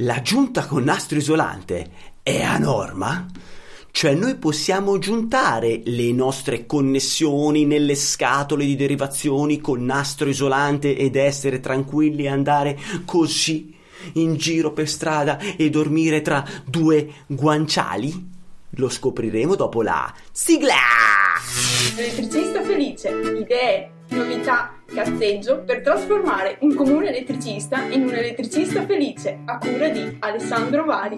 la giunta con nastro isolante è a norma? Cioè noi possiamo giuntare le nostre connessioni nelle scatole di derivazioni con nastro isolante ed essere tranquilli e andare così in giro per strada e dormire tra due guanciali? Lo scopriremo dopo la sigla! Elettricista felice, idee, novità, cazzeggio per trasformare un comune elettricista in un elettricista felice a cura di Alessandro Vari.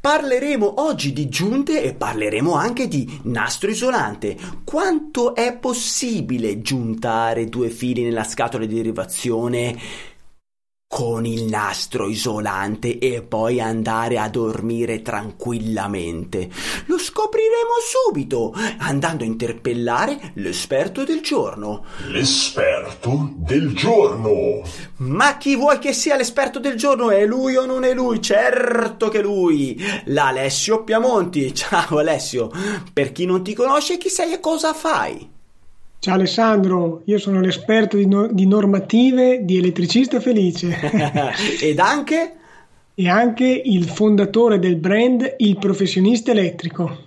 Parleremo oggi di giunte e parleremo anche di nastro isolante. Quanto è possibile giuntare due fili nella scatola di derivazione con il nastro isolante e poi andare a dormire tranquillamente. Lo scopriremo subito, andando a interpellare l'esperto del giorno. L'esperto del giorno. Ma chi vuoi che sia l'esperto del giorno? È lui o non è lui? Certo che lui! L'Alessio Piamonti. Ciao Alessio. Per chi non ti conosce, chi sei e cosa fai? Ciao Alessandro, io sono l'esperto di, no- di normative di elettricista felice. Ed anche? E anche il fondatore del brand Il Professionista Elettrico.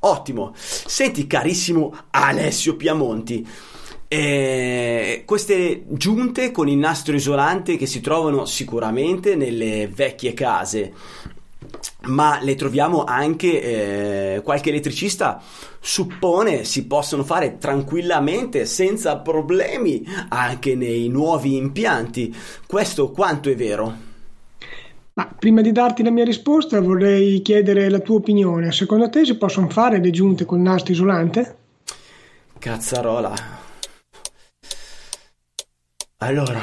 Ottimo. Senti carissimo Alessio Piamonti, eh, queste giunte con il nastro isolante che si trovano sicuramente nelle vecchie case, ma le troviamo anche eh, qualche elettricista suppone si possono fare tranquillamente senza problemi anche nei nuovi impianti. Questo quanto è vero? Ma prima di darti la mia risposta vorrei chiedere la tua opinione. Secondo te si possono fare le giunte col nastro isolante? Cazzarola. Allora,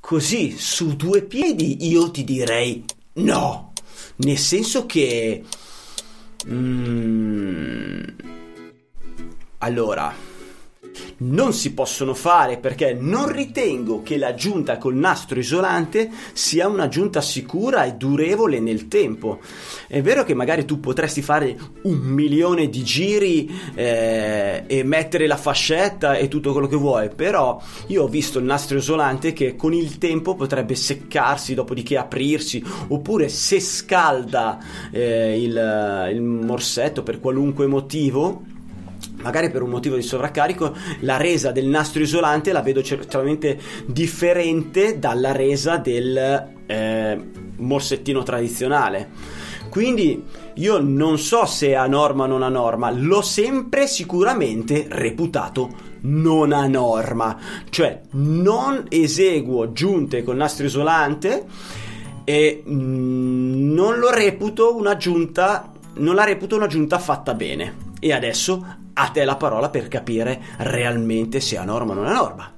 così su due piedi io ti direi no. Nel senso che... Mm, allora, non si possono fare perché non ritengo che la giunta col nastro isolante sia una giunta sicura e durevole nel tempo. È vero che magari tu potresti fare un milione di giri eh, e mettere la fascetta e tutto quello che vuoi, però io ho visto il nastro isolante che con il tempo potrebbe seccarsi, dopodiché aprirsi, oppure se scalda eh, il, il morsetto per qualunque motivo magari per un motivo di sovraccarico, la resa del nastro isolante la vedo certamente differente dalla resa del eh, morsettino tradizionale. Quindi io non so se a norma o non a norma, l'ho sempre sicuramente reputato non a norma, cioè non eseguo giunte con nastro isolante e mm, non lo reputo una giunta non la reputo una giunta fatta bene. E adesso a te la parola per capire realmente se è a norma o non è a norma.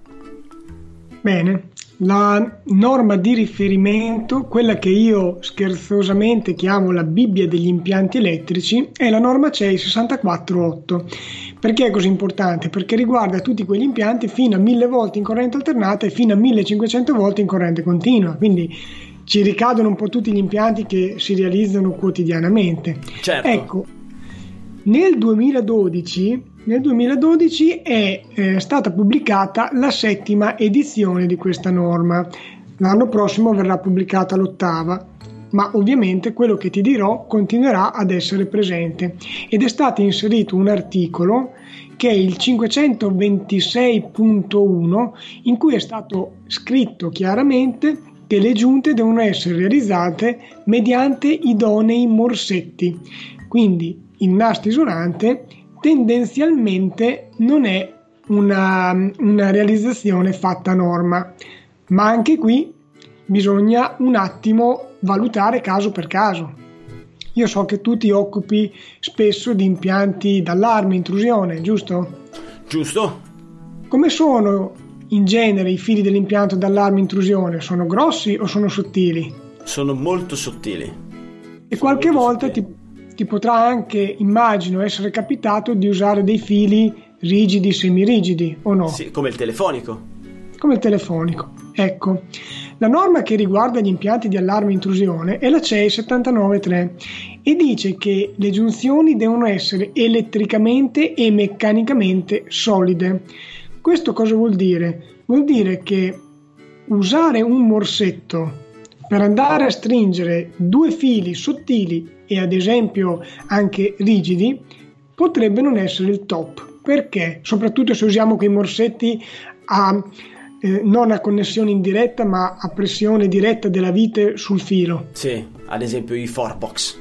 Bene, la norma di riferimento, quella che io scherzosamente chiamo la Bibbia degli impianti elettrici, è la norma CEI 648. Perché è così importante? Perché riguarda tutti quegli impianti fino a 1000 volte in corrente alternata e fino a 1500 volte in corrente continua. Quindi ci ricadono un po' tutti gli impianti che si realizzano quotidianamente. Certo. Ecco, nel 2012, nel 2012 è eh, stata pubblicata la settima edizione di questa norma. L'anno prossimo verrà pubblicata l'ottava, ma ovviamente quello che ti dirò continuerà ad essere presente ed è stato inserito un articolo che è il 526.1 in cui è stato scritto chiaramente che le giunte devono essere realizzate mediante idonei morsetti. Quindi il nastro isolante tendenzialmente non è una, una realizzazione fatta a norma, ma anche qui bisogna un attimo valutare caso per caso. Io so che tu ti occupi spesso di impianti d'allarme, intrusione, giusto? Giusto. Come sono in genere i fili dell'impianto d'allarme intrusione? Sono grossi o sono sottili? Sono molto sottili. E sono qualche volta ti, ti, potrà anche, immagino, essere capitato di usare dei fili rigidi, semirigidi, o no? Sì, come il telefonico. Come il telefonico. Ecco, la norma che riguarda gli impianti di allarme intrusione è la CEI 793 e dice che le giunzioni devono essere elettricamente e meccanicamente solide questo cosa vuol dire? Vuol dire che usare un morsetto per andare a stringere due fili sottili e ad esempio anche rigidi potrebbe non essere il top. Perché? Soprattutto se usiamo quei morsetti a, eh, non a connessione indiretta ma a pressione diretta della vite sul filo. Sì, ad esempio i Forbox.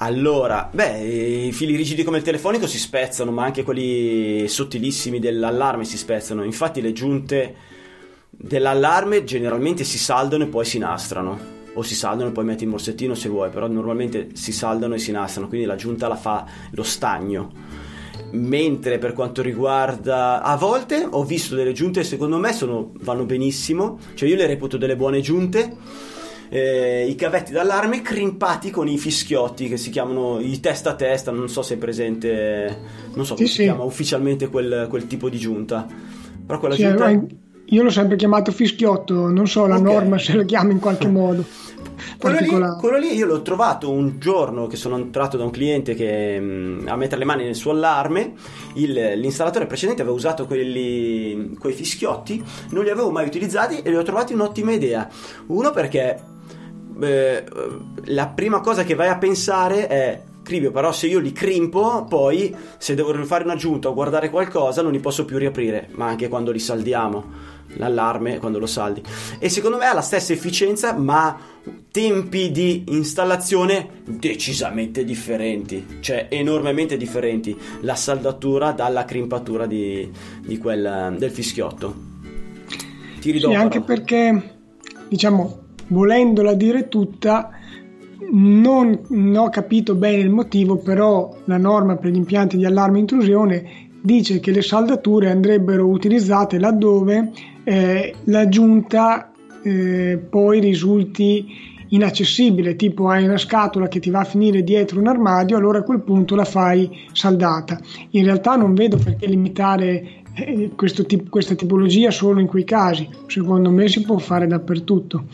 Allora, beh, i fili rigidi come il telefonico si spezzano, ma anche quelli sottilissimi dell'allarme si spezzano. Infatti le giunte dell'allarme generalmente si saldano e poi si nastrano. O si saldano e poi metti il morsettino se vuoi, però normalmente si saldano e si nastrano, quindi la giunta la fa lo stagno. Mentre per quanto riguarda a volte ho visto delle giunte secondo me sono, vanno benissimo, cioè io le reputo delle buone giunte eh, i cavetti d'allarme crimpati con i fischiotti che si chiamano i testa a testa. Non so se è presente, non so come sì, si chiama ufficialmente quel, quel, tipo di giunta. Però quella sì, giunta. Io l'ho sempre chiamato fischiotto, non so la okay. norma se lo chiama in qualche modo. Quello lì, quello lì, io l'ho trovato un giorno che sono entrato da un cliente che mh, mm, a mettere le mani nel suo allarme. Il, l'installatore precedente aveva usato quelli, quei fischiotti, non li avevo mai utilizzati e li ho trovati un'ottima idea. Uno perché eh, la prima cosa che vai a pensare è Cribio, però se io li crimpo, poi se devo fare un'aggiunta o guardare qualcosa non li posso più riaprire, ma anche quando li saldiamo, l'allarme quando lo saldi. E secondo me ha la stessa efficienza, ma tempi di installazione decisamente differenti, cioè enormemente differenti, la saldatura dalla crimpatura di, di quel, del fischiotto. Ti ridò. Sì, anche perché, diciamo, volendola dire tutta, non, non, ho capito bene il motivo, però la norma per gli impianti di allarme intrusione dice che le saldature andrebbero utilizzate laddove eh, l'aggiunta eh, poi risulti inaccessibile, tipo hai una scatola che ti va a finire dietro un armadio, allora a quel punto la fai saldata. In realtà non vedo perché limitare eh, tipo, questa tipologia solo in quei casi, secondo me si può fare dappertutto.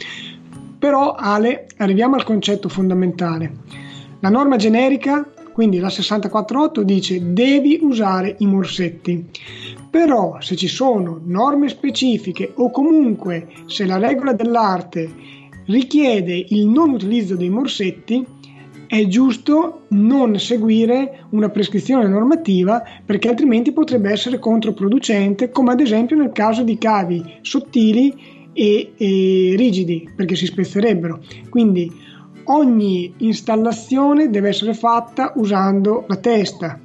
Però Ale, arriviamo al concetto fondamentale. La norma generica, quindi la 648, dice devi usare i morsetti. Però se ci sono norme specifiche o comunque se la regola dell'arte richiede il non utilizzo dei morsetti, è giusto non seguire una prescrizione normativa perché altrimenti potrebbe essere controproducente, come ad esempio nel caso di cavi sottili e, e rigidi perché si spezzerebbero. Quindi ogni installazione deve essere fatta usando la testa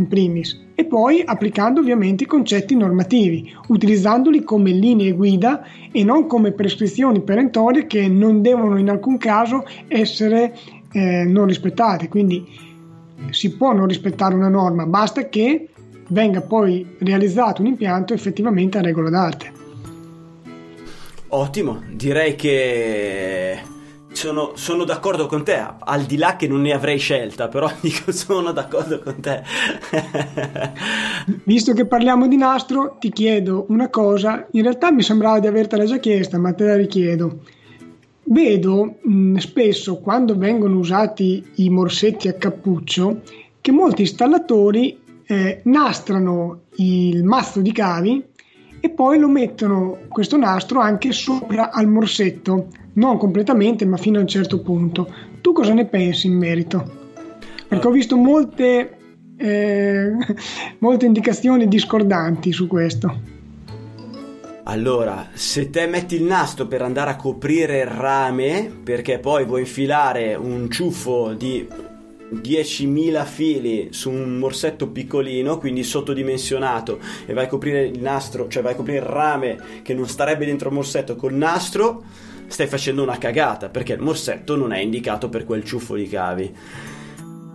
in primis e poi applicando ovviamente i concetti normativi, utilizzandoli come linee guida e non come prescrizioni perentorie che non devono in alcun caso essere eh, non rispettate. Quindi si può non rispettare una norma, basta che venga poi realizzato un impianto effettivamente a regola d'arte. Ottimo, direi che sono, sono, d'accordo con te, al di là che non ne avrei scelta, però dico sono d'accordo con te. Visto che parliamo di nastro, ti chiedo una cosa, in realtà mi sembrava di avertela già chiesta, ma te la richiedo. Vedo mh, spesso quando vengono usati i morsetti a cappuccio che molti installatori eh, nastrano il mazzo di cavi e poi lo mettono questo nastro anche sopra al morsetto, non completamente ma fino a un certo punto. Tu cosa ne pensi in merito? Perché ho visto molte, eh, molte indicazioni discordanti su questo. Allora, se te metti il nastro per andare a coprire il rame, perché poi vuoi infilare un ciuffo di 10.000 fili su un morsetto piccolino, quindi sottodimensionato, e vai a coprire il nastro, cioè vai a coprire il rame che non starebbe dentro il morsetto col nastro, stai facendo una cagata perché il morsetto non è indicato per quel ciuffo di cavi.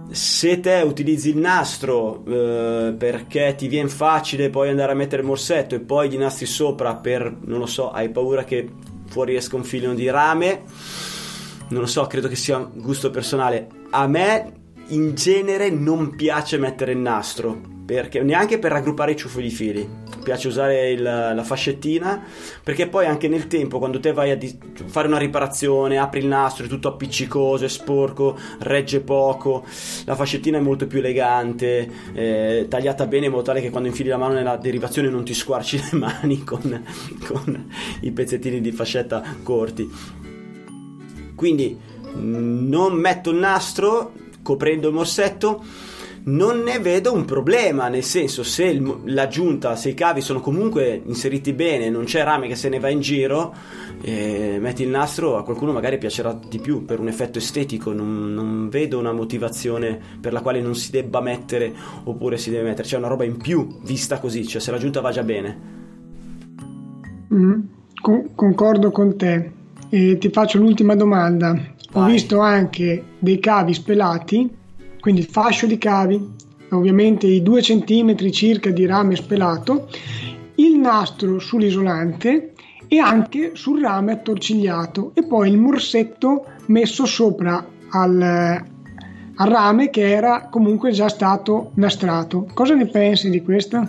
Se te utilizzi il nastro eh, perché ti viene facile poi andare a mettere il morsetto e poi gli nastri sopra per, non lo so, hai paura che fuori esca un filino di rame, non lo so, credo che sia gusto personale. A me in genere non piace mettere il nastro perché neanche per raggruppare i ciuffi di fili piace usare il, la fascettina perché poi anche nel tempo quando te vai a di- fare una riparazione apri il nastro è tutto appiccicoso è sporco regge poco la fascettina è molto più elegante eh, tagliata bene in modo tale che quando infili la mano nella derivazione non ti squarci le mani con, con i pezzettini di fascetta corti. Quindi non metto il nastro coprendo il morsetto non ne vedo un problema, nel senso se il, la giunta, se i cavi sono comunque inseriti bene, non c'è rame che se ne va in giro, eh, metti il nastro, a qualcuno magari piacerà di più per un effetto estetico, non, non, vedo una motivazione per la quale non si debba mettere oppure si deve mettere, c'è una roba in più vista così, cioè se la giunta va già bene. Mm, con, concordo con te. E ti faccio l'ultima domanda. Vai. Ho visto anche dei cavi spelati quindi il fascio di cavi, ovviamente i 2 cm circa di rame spelato, il nastro sull'isolante e anche sul rame attorcigliato e poi il morsetto messo sopra al, al rame che era comunque già stato nastrato. Cosa ne pensi di questo?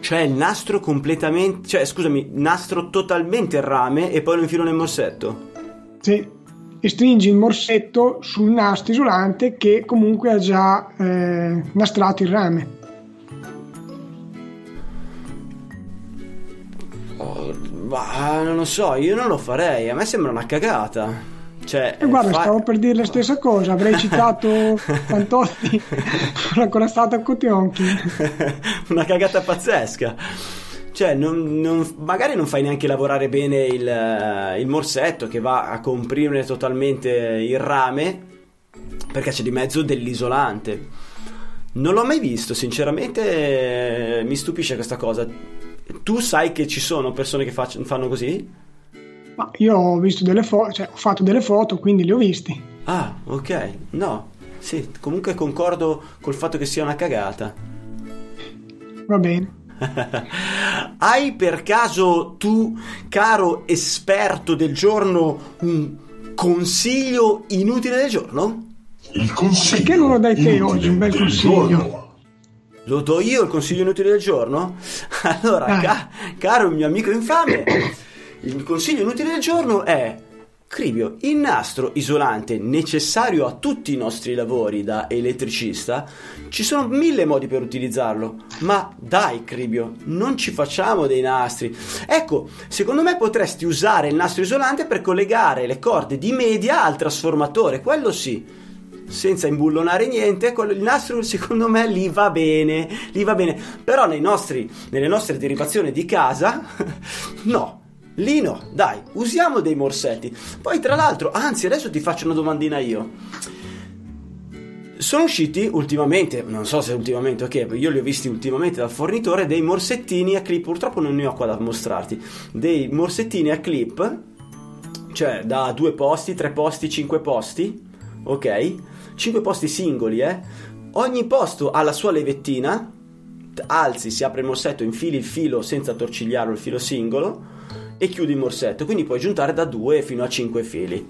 Cioè il nastro completamente, cioè scusami, nastro totalmente il rame e poi lo infilo nel morsetto? Sì e stringi il morsetto sul nastro isolante che comunque ha già eh, nastrato il rame. Oh, ma non lo so, io non lo farei, a me sembra una cagata. Cioè, eh, guarda, fa... stavo per dire la stessa cosa, avrei citato Fantotti, sono ancora stato a Cotionchi. una cagata pazzesca cioè non, non, magari non fai neanche lavorare bene il, il, morsetto che va a comprimere totalmente il rame perché c'è di mezzo dell'isolante. Non l'ho mai visto, sinceramente mi stupisce questa cosa. Tu sai che ci sono persone che faccio, fanno così? Ma io ho visto delle foto, cioè ho fatto delle foto, quindi li ho visti. Ah, ok. No, sì, comunque concordo col fatto che sia una cagata. Va bene. Hai per caso tu, caro esperto del giorno, un consiglio inutile del giorno? Il consiglio. Perché non lo dai te oggi un bel consiglio? Giorno. Lo do io il consiglio inutile del giorno? Allora, ca- caro mio amico infame, il consiglio inutile del giorno è Cribio, il nastro isolante necessario a tutti i nostri lavori da elettricista, ci sono mille modi per utilizzarlo, ma dai Cribio, non ci facciamo dei nastri. Ecco, secondo me potresti usare il nastro isolante per collegare le corde di media al trasformatore, quello sì senza imbullonare niente, il nastro secondo me lì va bene, lì va bene. Però nostri, nelle nostre derivazioni di casa, no, Lino, dai, usiamo dei morsetti. Poi, tra l'altro, anzi, adesso ti faccio una domandina io. Sono usciti ultimamente, non so se ultimamente, ok, io li ho visti ultimamente dal fornitore, dei morsettini a clip, purtroppo non ne ho qua da mostrarti, dei morsettini a clip, cioè da due posti, tre posti, cinque posti, ok? Cinque posti singoli, eh? Ogni posto ha la sua levettina, alzi, si apre il morsetto, infili il filo senza torcigliarlo, il filo singolo, e chiudi il morsetto, quindi puoi giuntare da 2 fino a 5 fili.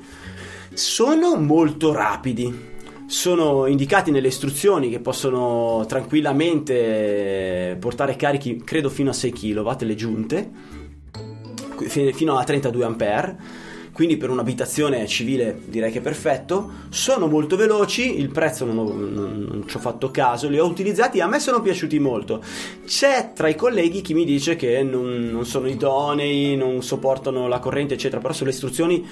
Sono molto rapidi. Sono indicati nelle istruzioni che possono tranquillamente portare carichi, credo fino a 6 kW le giunte, fino a 32 A quindi per un'abitazione civile direi che è perfetto. Sono molto veloci, il prezzo non, ho, non, non ci ho fatto caso, li ho utilizzati, a me sono piaciuti molto. C'è tra i colleghi chi mi dice che non, non sono idonei, non sopportano la corrente, eccetera, però sulle istruzioni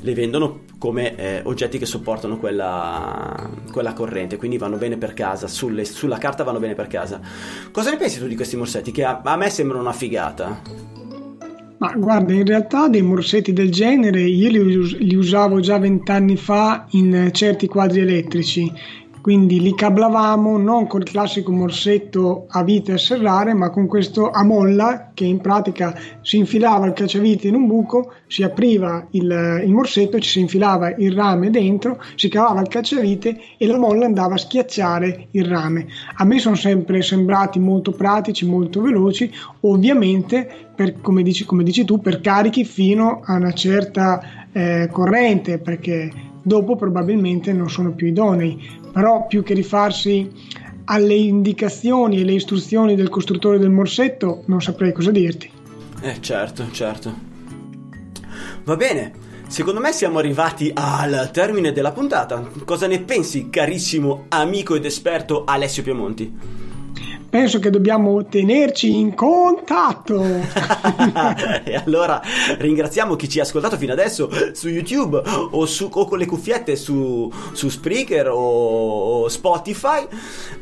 le vendono come eh, oggetti che sopportano quella, quella, corrente, quindi vanno bene per casa, sulle, sulla carta vanno bene per casa. Cosa ne pensi tu di questi morsetti? Che a, a me sembrano una figata. Ma guarda, in realtà dei morsetti del genere io li, li usavo già vent'anni fa in certi quadri elettrici quindi li cablavamo non col classico morsetto a vite a serrare ma con questo a molla che in pratica si infilava il cacciavite in un buco si apriva il, il morsetto ci si infilava il rame dentro si cavava il cacciavite e la molla andava a schiacciare il rame. A me sono sempre sembrati molto pratici molto veloci ovviamente per, come, dici, come dici tu per carichi fino a una certa eh, corrente perché dopo probabilmente non sono più idonei però più che rifarsi alle indicazioni e alle istruzioni del costruttore del morsetto non saprei cosa dirti. Eh certo, certo. Va bene, secondo me siamo arrivati al termine della puntata. Cosa ne pensi, carissimo amico ed esperto Alessio Piemonti? Penso che dobbiamo tenerci in contatto. e allora ringraziamo chi ci ha ascoltato fino adesso su YouTube o, su, o con le cuffiette su, su Spreaker o, o Spotify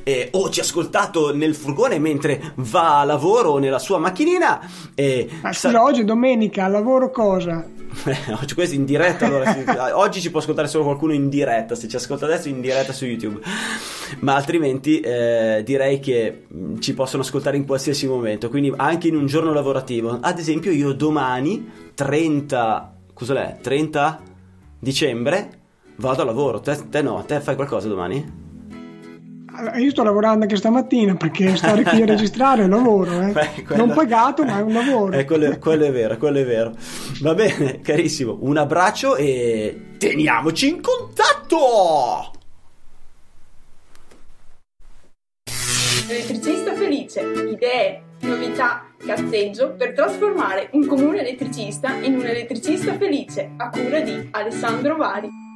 e, o ci ha ascoltato nel furgone mentre va a lavoro nella sua macchinina. E Ma scusa, sa- oggi è domenica, lavoro cosa? oggi questo in diretta allora, oggi ci può ascoltare solo qualcuno in diretta se ci ascolta adesso in diretta su youtube ma altrimenti eh, direi che mm, ci possono ascoltare in qualsiasi momento quindi anche in un giorno lavorativo ad esempio io domani 30 cos'è 30 dicembre vado a lavoro te, te no te fai qualcosa domani? io sto lavorando anche stamattina perché stare qui a registrare è un lavoro, eh. Beh, quello... non pagato ma è un lavoro. Eh, quello, è, quello, è vero, quello è vero. Va bene, carissimo, un abbraccio e teniamoci in contatto! Elettricista felice, idee, novità, cazzeggio per trasformare un comune elettricista in un elettricista felice a cura di Alessandro Vari.